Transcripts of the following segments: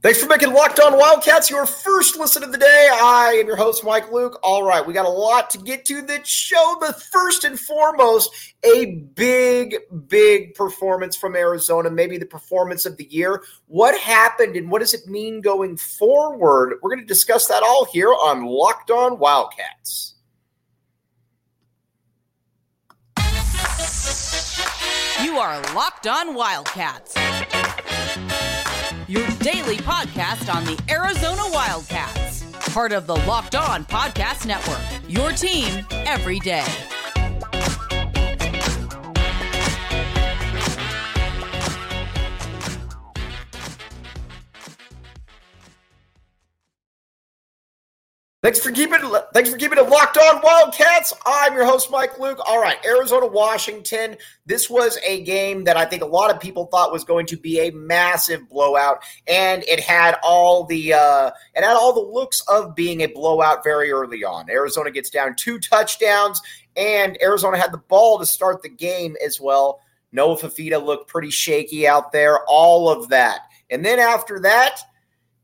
Thanks for making Locked On Wildcats your first listen of the day. I am your host, Mike Luke. All right, we got a lot to get to that show, but first and foremost, a big, big performance from Arizona, maybe the performance of the year. What happened and what does it mean going forward? We're going to discuss that all here on Locked On Wildcats. You are Locked On Wildcats your daily podcast on the Arizona Wildcats. Part of the Locked On Podcast Network, your team every day. Thanks for keeping thanks for keeping it locked on Wildcats. I'm your host Mike Luke. All right, Arizona Washington. This was a game that I think a lot of people thought was going to be a massive blowout, and it had all the uh, it had all the looks of being a blowout very early on. Arizona gets down two touchdowns, and Arizona had the ball to start the game as well. Noah Fifita looked pretty shaky out there. All of that, and then after that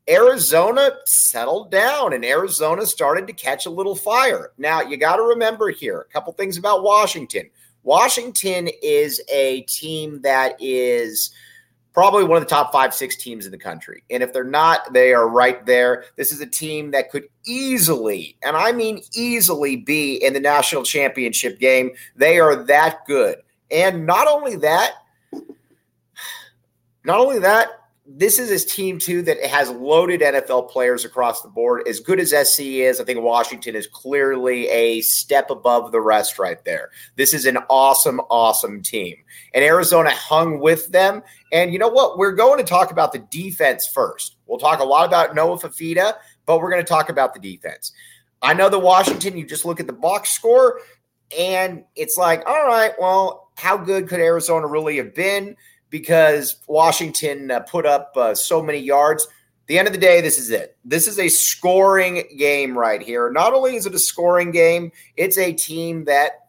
Arizona settled down and Arizona started to catch a little fire. Now, you got to remember here a couple things about Washington. Washington is a team that is probably one of the top five, six teams in the country. And if they're not, they are right there. This is a team that could easily, and I mean easily, be in the national championship game. They are that good. And not only that, not only that, this is his team too that has loaded NFL players across the board. As good as SC is, I think Washington is clearly a step above the rest right there. This is an awesome, awesome team. And Arizona hung with them. And you know what? We're going to talk about the defense first. We'll talk a lot about Noah Fifita, but we're going to talk about the defense. I know the Washington, you just look at the box score, and it's like, all right, well, how good could Arizona really have been? Because Washington uh, put up uh, so many yards. the end of the day, this is it. This is a scoring game right here. Not only is it a scoring game, it's a team that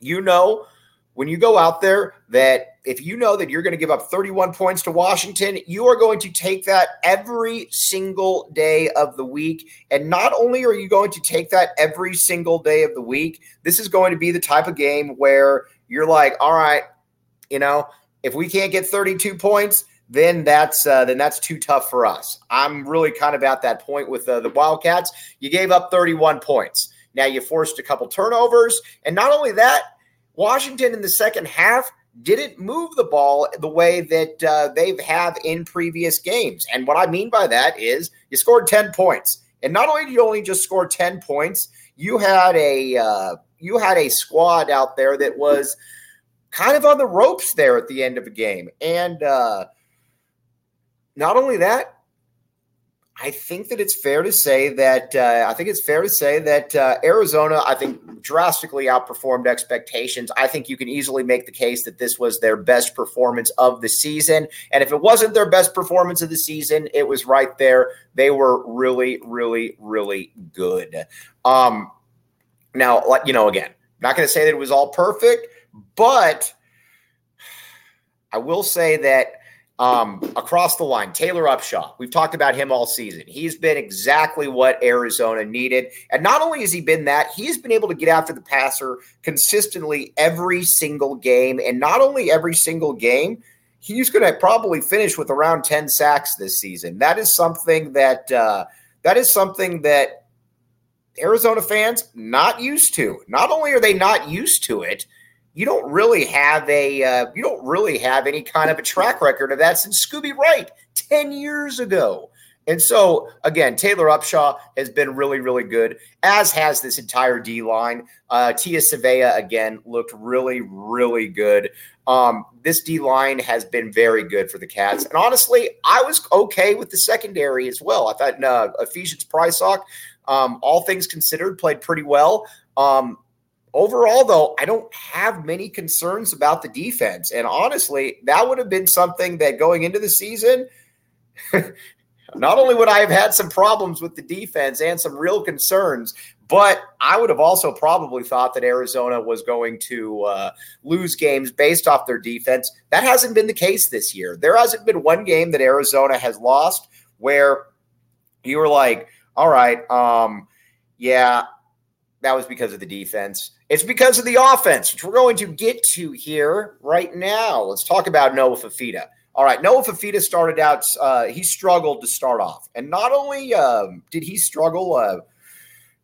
you know when you go out there that if you know that you're going to give up 31 points to Washington, you are going to take that every single day of the week. And not only are you going to take that every single day of the week, this is going to be the type of game where you're like, all right, you know, if we can't get 32 points, then that's uh, then that's too tough for us. I'm really kind of at that point with uh, the Wildcats. You gave up 31 points. Now you forced a couple turnovers, and not only that, Washington in the second half didn't move the ball the way that uh, they have in previous games. And what I mean by that is you scored 10 points, and not only did you only just score 10 points, you had a uh, you had a squad out there that was kind of on the ropes there at the end of a game. And uh, not only that, I think that it's fair to say that uh, I think it's fair to say that uh, Arizona, I think, drastically outperformed expectations. I think you can easily make the case that this was their best performance of the season. And if it wasn't their best performance of the season, it was right there. They were really, really, really good. Um, now, you know, again, not going to say that it was all perfect, but I will say that um, across the line, Taylor Upshaw, we've talked about him all season. He's been exactly what Arizona needed. And not only has he been that, he's been able to get after the passer consistently every single game. And not only every single game, he's going to probably finish with around 10 sacks this season. That is something that uh, that is something that Arizona fans not used to. Not only are they not used to it, you don't really have a uh, you don't really have any kind of a track record of that since Scooby Wright 10 years ago. And so again, Taylor Upshaw has been really, really good, as has this entire D line. Uh, Tia Savea again looked really, really good. Um, this D line has been very good for the Cats, and honestly, I was okay with the secondary as well. I thought uh, Ephesians Prysock, um, all things considered, played pretty well. Um, Overall, though, I don't have many concerns about the defense. And honestly, that would have been something that going into the season, not only would I have had some problems with the defense and some real concerns, but I would have also probably thought that Arizona was going to uh, lose games based off their defense. That hasn't been the case this year. There hasn't been one game that Arizona has lost where you were like, all right, um, yeah, that was because of the defense. It's because of the offense, which we're going to get to here right now. Let's talk about Noah Fifita. All right, Noah Fifita started out. Uh, he struggled to start off, and not only um, did he struggle, uh,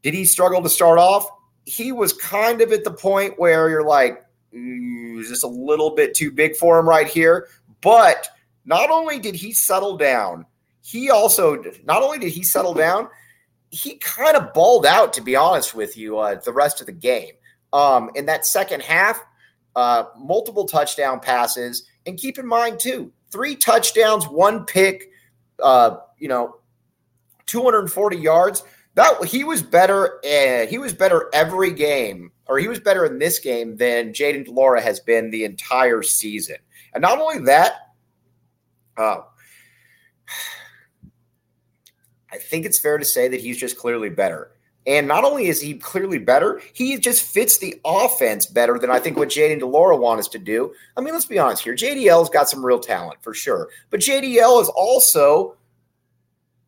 did he struggle to start off? He was kind of at the point where you're like, mm, is this a little bit too big for him right here? But not only did he settle down, he also not only did he settle down, he kind of balled out. To be honest with you, uh, the rest of the game. Um, in that second half, uh, multiple touchdown passes, and keep in mind too, three touchdowns, one pick, uh, you know, 240 yards. That he was better, and he was better every game, or he was better in this game than Jayden de Laura has been the entire season. And not only that, uh, I think it's fair to say that he's just clearly better. And not only is he clearly better, he just fits the offense better than I think what Jayden de Laura wants us to do. I mean, let's be honest here. JDL's got some real talent for sure. But JDL is also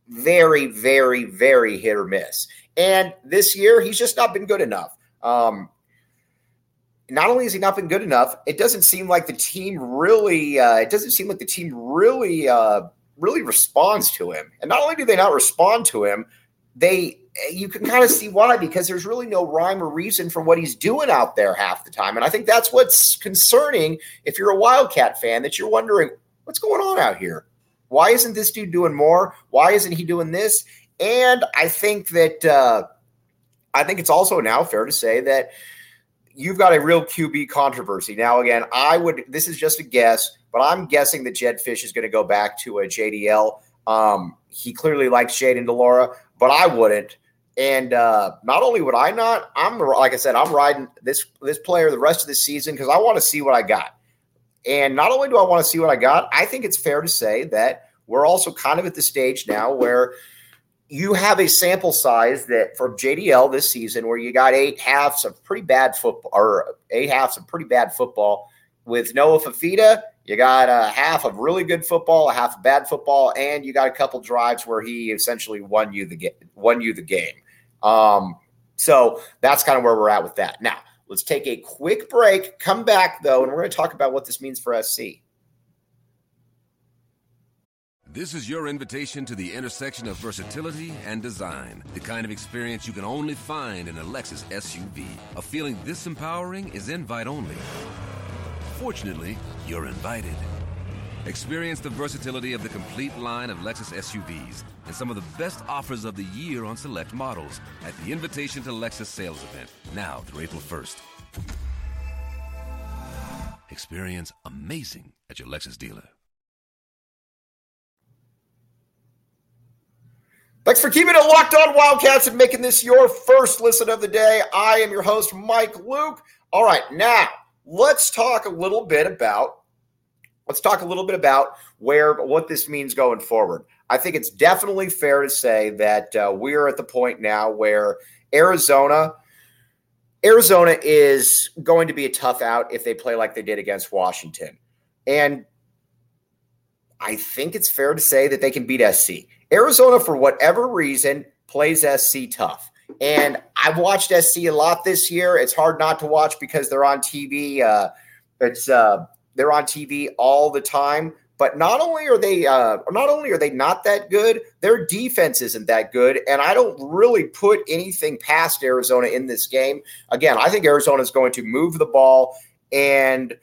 very, very, very hit or miss. And this year, he's just not been good enough. Um, not only has he not been good enough, it doesn't seem like the team really. Uh, it doesn't seem like the team really, uh, really responds to him. And not only do they not respond to him, they you can kind of see why because there's really no rhyme or reason for what he's doing out there half the time. And I think that's what's concerning if you're a Wildcat fan that you're wondering what's going on out here. Why isn't this dude doing more? Why isn't he doing this? And I think that uh, I think it's also now fair to say that you've got a real QB controversy. Now, again, I would this is just a guess, but I'm guessing that Jedd Fisch is going to go back to a JDL. Um, he clearly likes Jayden de Laura, but I wouldn't. And uh, not only would I not, I'm like I said, I'm riding this this player the rest of the season because I want to see what I got. And not only do I want to see what I got, I think it's fair to say that we're also kind of at the stage now where you have a sample size that from JDL this season where you got eight halves of pretty bad football or eight halves of pretty bad football with Noah Fifita. You got a half of really good football, a half of bad football, and you got a couple drives where he essentially won you the game. Won you the game. Um, so that's kind of where we're at with that. Now, let's take a quick break, come back though, and we're going to talk about what this means for SC. This is your invitation to the intersection of versatility and design. The kind of experience you can only find in a Lexus SUV. A feeling this empowering is invite only. Fortunately, you're invited. Experience the versatility of the complete line of Lexus SUVs and some of the best offers of the year on select models at the Invitation to Lexus sales event, now through April 1st. Experience amazing at your Lexus dealer. Thanks for keeping it locked on Wildcats and making this your first listen of the day. I am your host, Mike Luke. All right, now let's talk a little bit about let's talk a little bit about where what this means going forward. I think it's definitely fair to say that uh, we're at the point now where Arizona Arizona is going to be a tough out if they play like they did against Washington. And I think it's fair to say that they can beat SC. Arizona, for whatever reason, plays SC tough. And I've watched SC a lot this year. It's hard not to watch because they're on TV. Uh, it's uh, they're on TV all the time. But not only are they uh, not only are they not that good, their defense isn't that good, and I don't really put anything past Arizona in this game. Again, I think Arizona is going to move the ball, and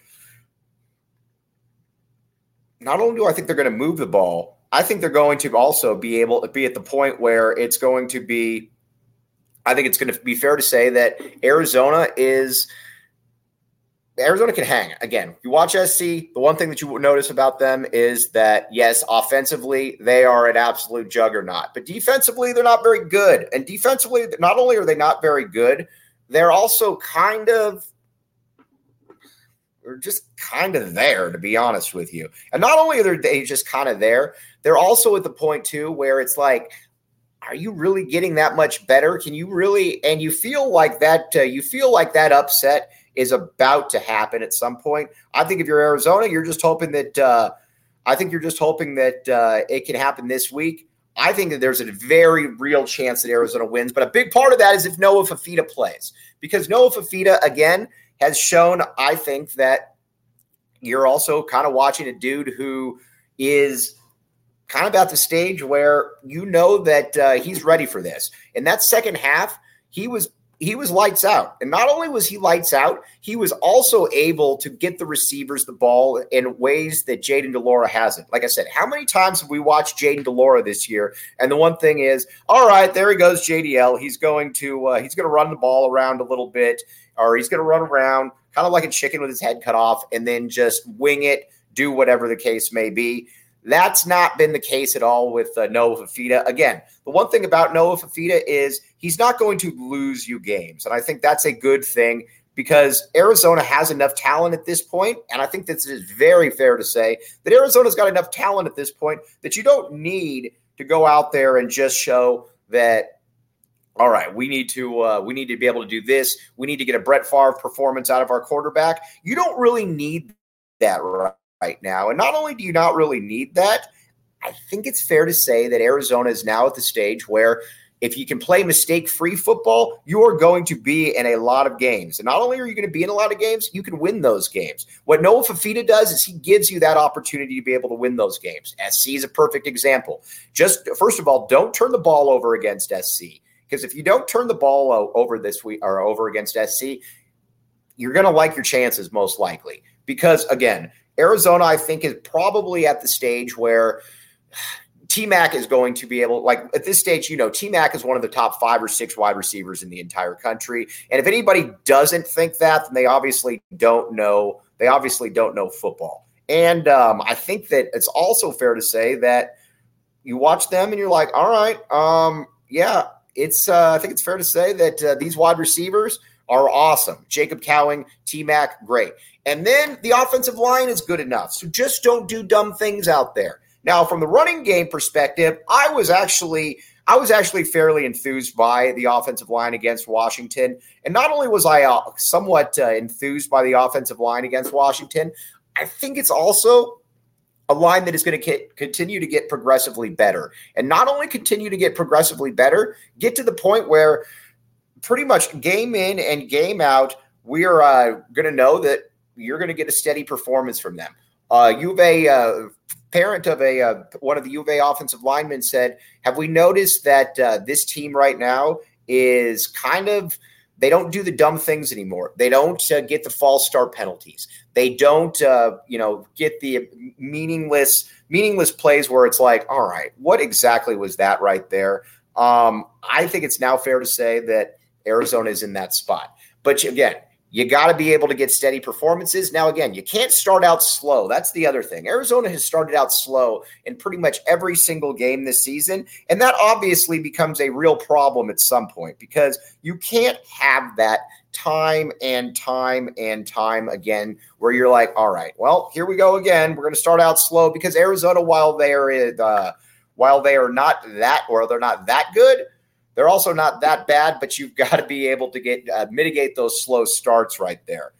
not only do I think they're going to move the ball, I think they're going to also be able to be at the point where it's going to be. I think it's going to be fair to say that Arizona is Arizona can hang. Again, you watch SC, the one thing that you will notice about them is that, yes, offensively, they are an absolute juggernaut. But defensively, they're not very good. And defensively, not only are they not very good, they're also kind of they're just kind of there, to be honest with you. And not only are they just kind of there, they're also at the point too where it's like, are you really getting that much better? Can you really? And you feel like that. Uh, you feel like that upset is about to happen at some point. I think if you're Arizona, you're just hoping that. Uh, I think you're just hoping that uh, it can happen this week. I think that there's a very real chance that Arizona wins. But a big part of that is if Noah Fifita plays, because Noah Fifita again, has shown, I think, that you're also kind of watching a dude who is kind of at the stage where you know that uh, he's ready for this. In that second half, he was he was lights out. And not only was he lights out, he was also able to get the receivers the ball in ways that Jayden de Laura hasn't. Like I said, how many times have we watched Jayden de Laura this year? And the one thing is, all right, there he goes, JDL. He's going to uh, he's going to run the ball around a little bit, or he's going to run around kind of like a chicken with his head cut off, and then just wing it, do whatever the case may be. That's not been the case at all with uh, Noah Fifita. Again, the one thing about Noah Fifita is he's not going to lose you games. And I think that's a good thing because Arizona has enough talent at this point, And I think this is very fair to say that Arizona's got enough talent at this point that you don't need to go out there and just show that all right, we need to uh, we need to be able to do this. We need to get a Brett Favre performance out of our quarterback. You don't really need that right right now. And not only do you not really need that, I think it's fair to say that Arizona is now at the stage where if you can play mistake free football, you are going to be in a lot of games. And not only are you going to be in a lot of games, you can win those games. What Noah Fifita does is he gives you that opportunity to be able to win those games. SC is a perfect example. Just first of all, don't turn the ball over against SC. Because if you don't turn the ball over this week or over against SC, you're going to like your chances most likely. Because again, Arizona, I think, is probably at the stage where T Mac is going to be able, like at this stage, you know, T Mac is one of the top five or six wide receivers in the entire country. And if anybody doesn't think that, then they obviously don't know. They obviously don't know football. And um, I think that it's also fair to say that you watch them and you're like, all right, um, yeah, it's. Uh, I think it's fair to say that uh, these wide receivers are awesome. Jacob Cowing, T Mac, great. And then the offensive line is good enough. So just don't do dumb things out there. Now, from the running game perspective, I was actually I was actually fairly enthused by the offensive line against Washington. And not only was I uh, somewhat uh, enthused by the offensive line against Washington, I think it's also a line that is going to continue to get progressively better. And not only continue to get progressively better, get to the point where pretty much game in and game out, we are uh, going to know that you're going to get a steady performance from them. Uh, Juve, uh, parent of a uh, one of the Juve offensive linemen said, "Have we noticed that uh, this team right now is kind of they don't do the dumb things anymore. They don't uh, get the false start penalties. They don't, uh, you know, get the meaningless meaningless plays where it's like, all right, what exactly was that right there? Um, I think it's now fair to say that Arizona is in that spot. But again, you got to be able to get steady performances. Now, again, you can't start out slow. That's the other thing. Arizona has started out slow in pretty much every single game this season. And that obviously becomes a real problem at some point because you can't have that time and time and time again where you're like, all right, well, here we go again. We're going to start out slow because Arizona, while they are, uh, while they are not that or they're not that good, they're also not that bad, but you've got to be able to get uh, mitigate those slow starts right there.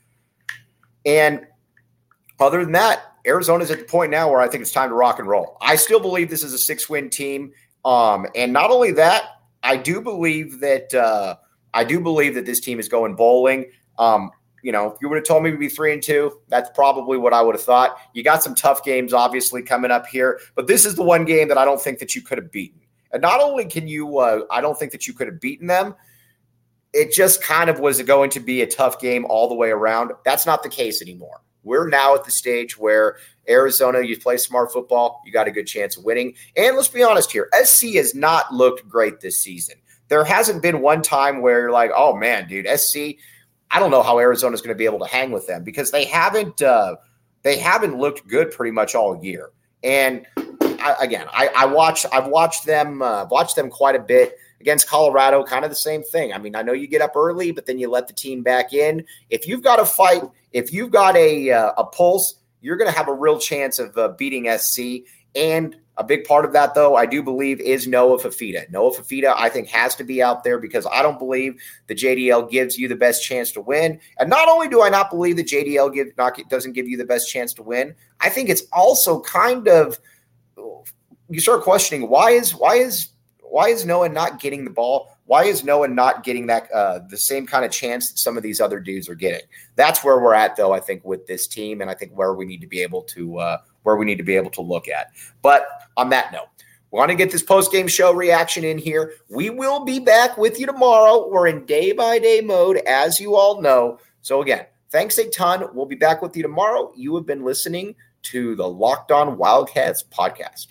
And other than that, Arizona's at the point now where I think it's time to rock and roll. I still believe this is a six-win team, um, and not only that, I do believe that uh, I do believe that this team is going bowling. Um, you know, if you would have told me we'd be three and two, that's probably what I would have thought. You got some tough games, obviously, coming up here, but this is the one game that I don't think that you could have beaten. And not only can you, uh, I don't think that you could have beaten them. It just kind of was going to be a tough game all the way around. That's not the case anymore. We're now at the stage where Arizona, you play smart football, you got a good chance of winning. And let's be honest here, SC has not looked great this season. There hasn't been one time where you're like, oh man, dude, SC, I don't know how Arizona's going to be able to hang with them because they haven't uh, they haven't looked good pretty much all year. And I, again, I, I watch. I've watched them. Uh, watched them quite a bit against Colorado. Kind of the same thing. I mean, I know you get up early, but then you let the team back in. If you've got a fight, if you've got a uh, a pulse, you're going to have a real chance of uh, beating SC. And a big part of that, though, I do believe is Noah Fifita. Noah Fifita, I think, has to be out there because I don't believe the JDL gives you the best chance to win. And not only do I not believe the JDL give, not, doesn't give you the best chance to win, I think it's also kind of you start questioning why is why is why is Noah not getting the ball? Why is Noah not getting that uh, the same kind of chance that some of these other dudes are getting? That's where we're at, though. I think with this team, and I think where we need to be able to uh, where we need to be able to look at. But on that note, we want to get this post game show reaction in here. We will be back with you tomorrow. We're in day by day mode, as you all know. So again, thanks a ton. We'll be back with you tomorrow. You have been listening to the Locked On Wildcats podcast.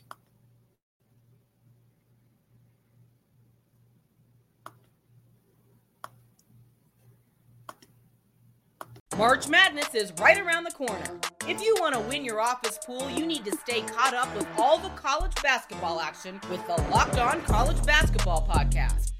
March Madness is right around the corner. If you want to win your office pool, you need to stay caught up with all the college basketball action with the Locked On College Basketball Podcast.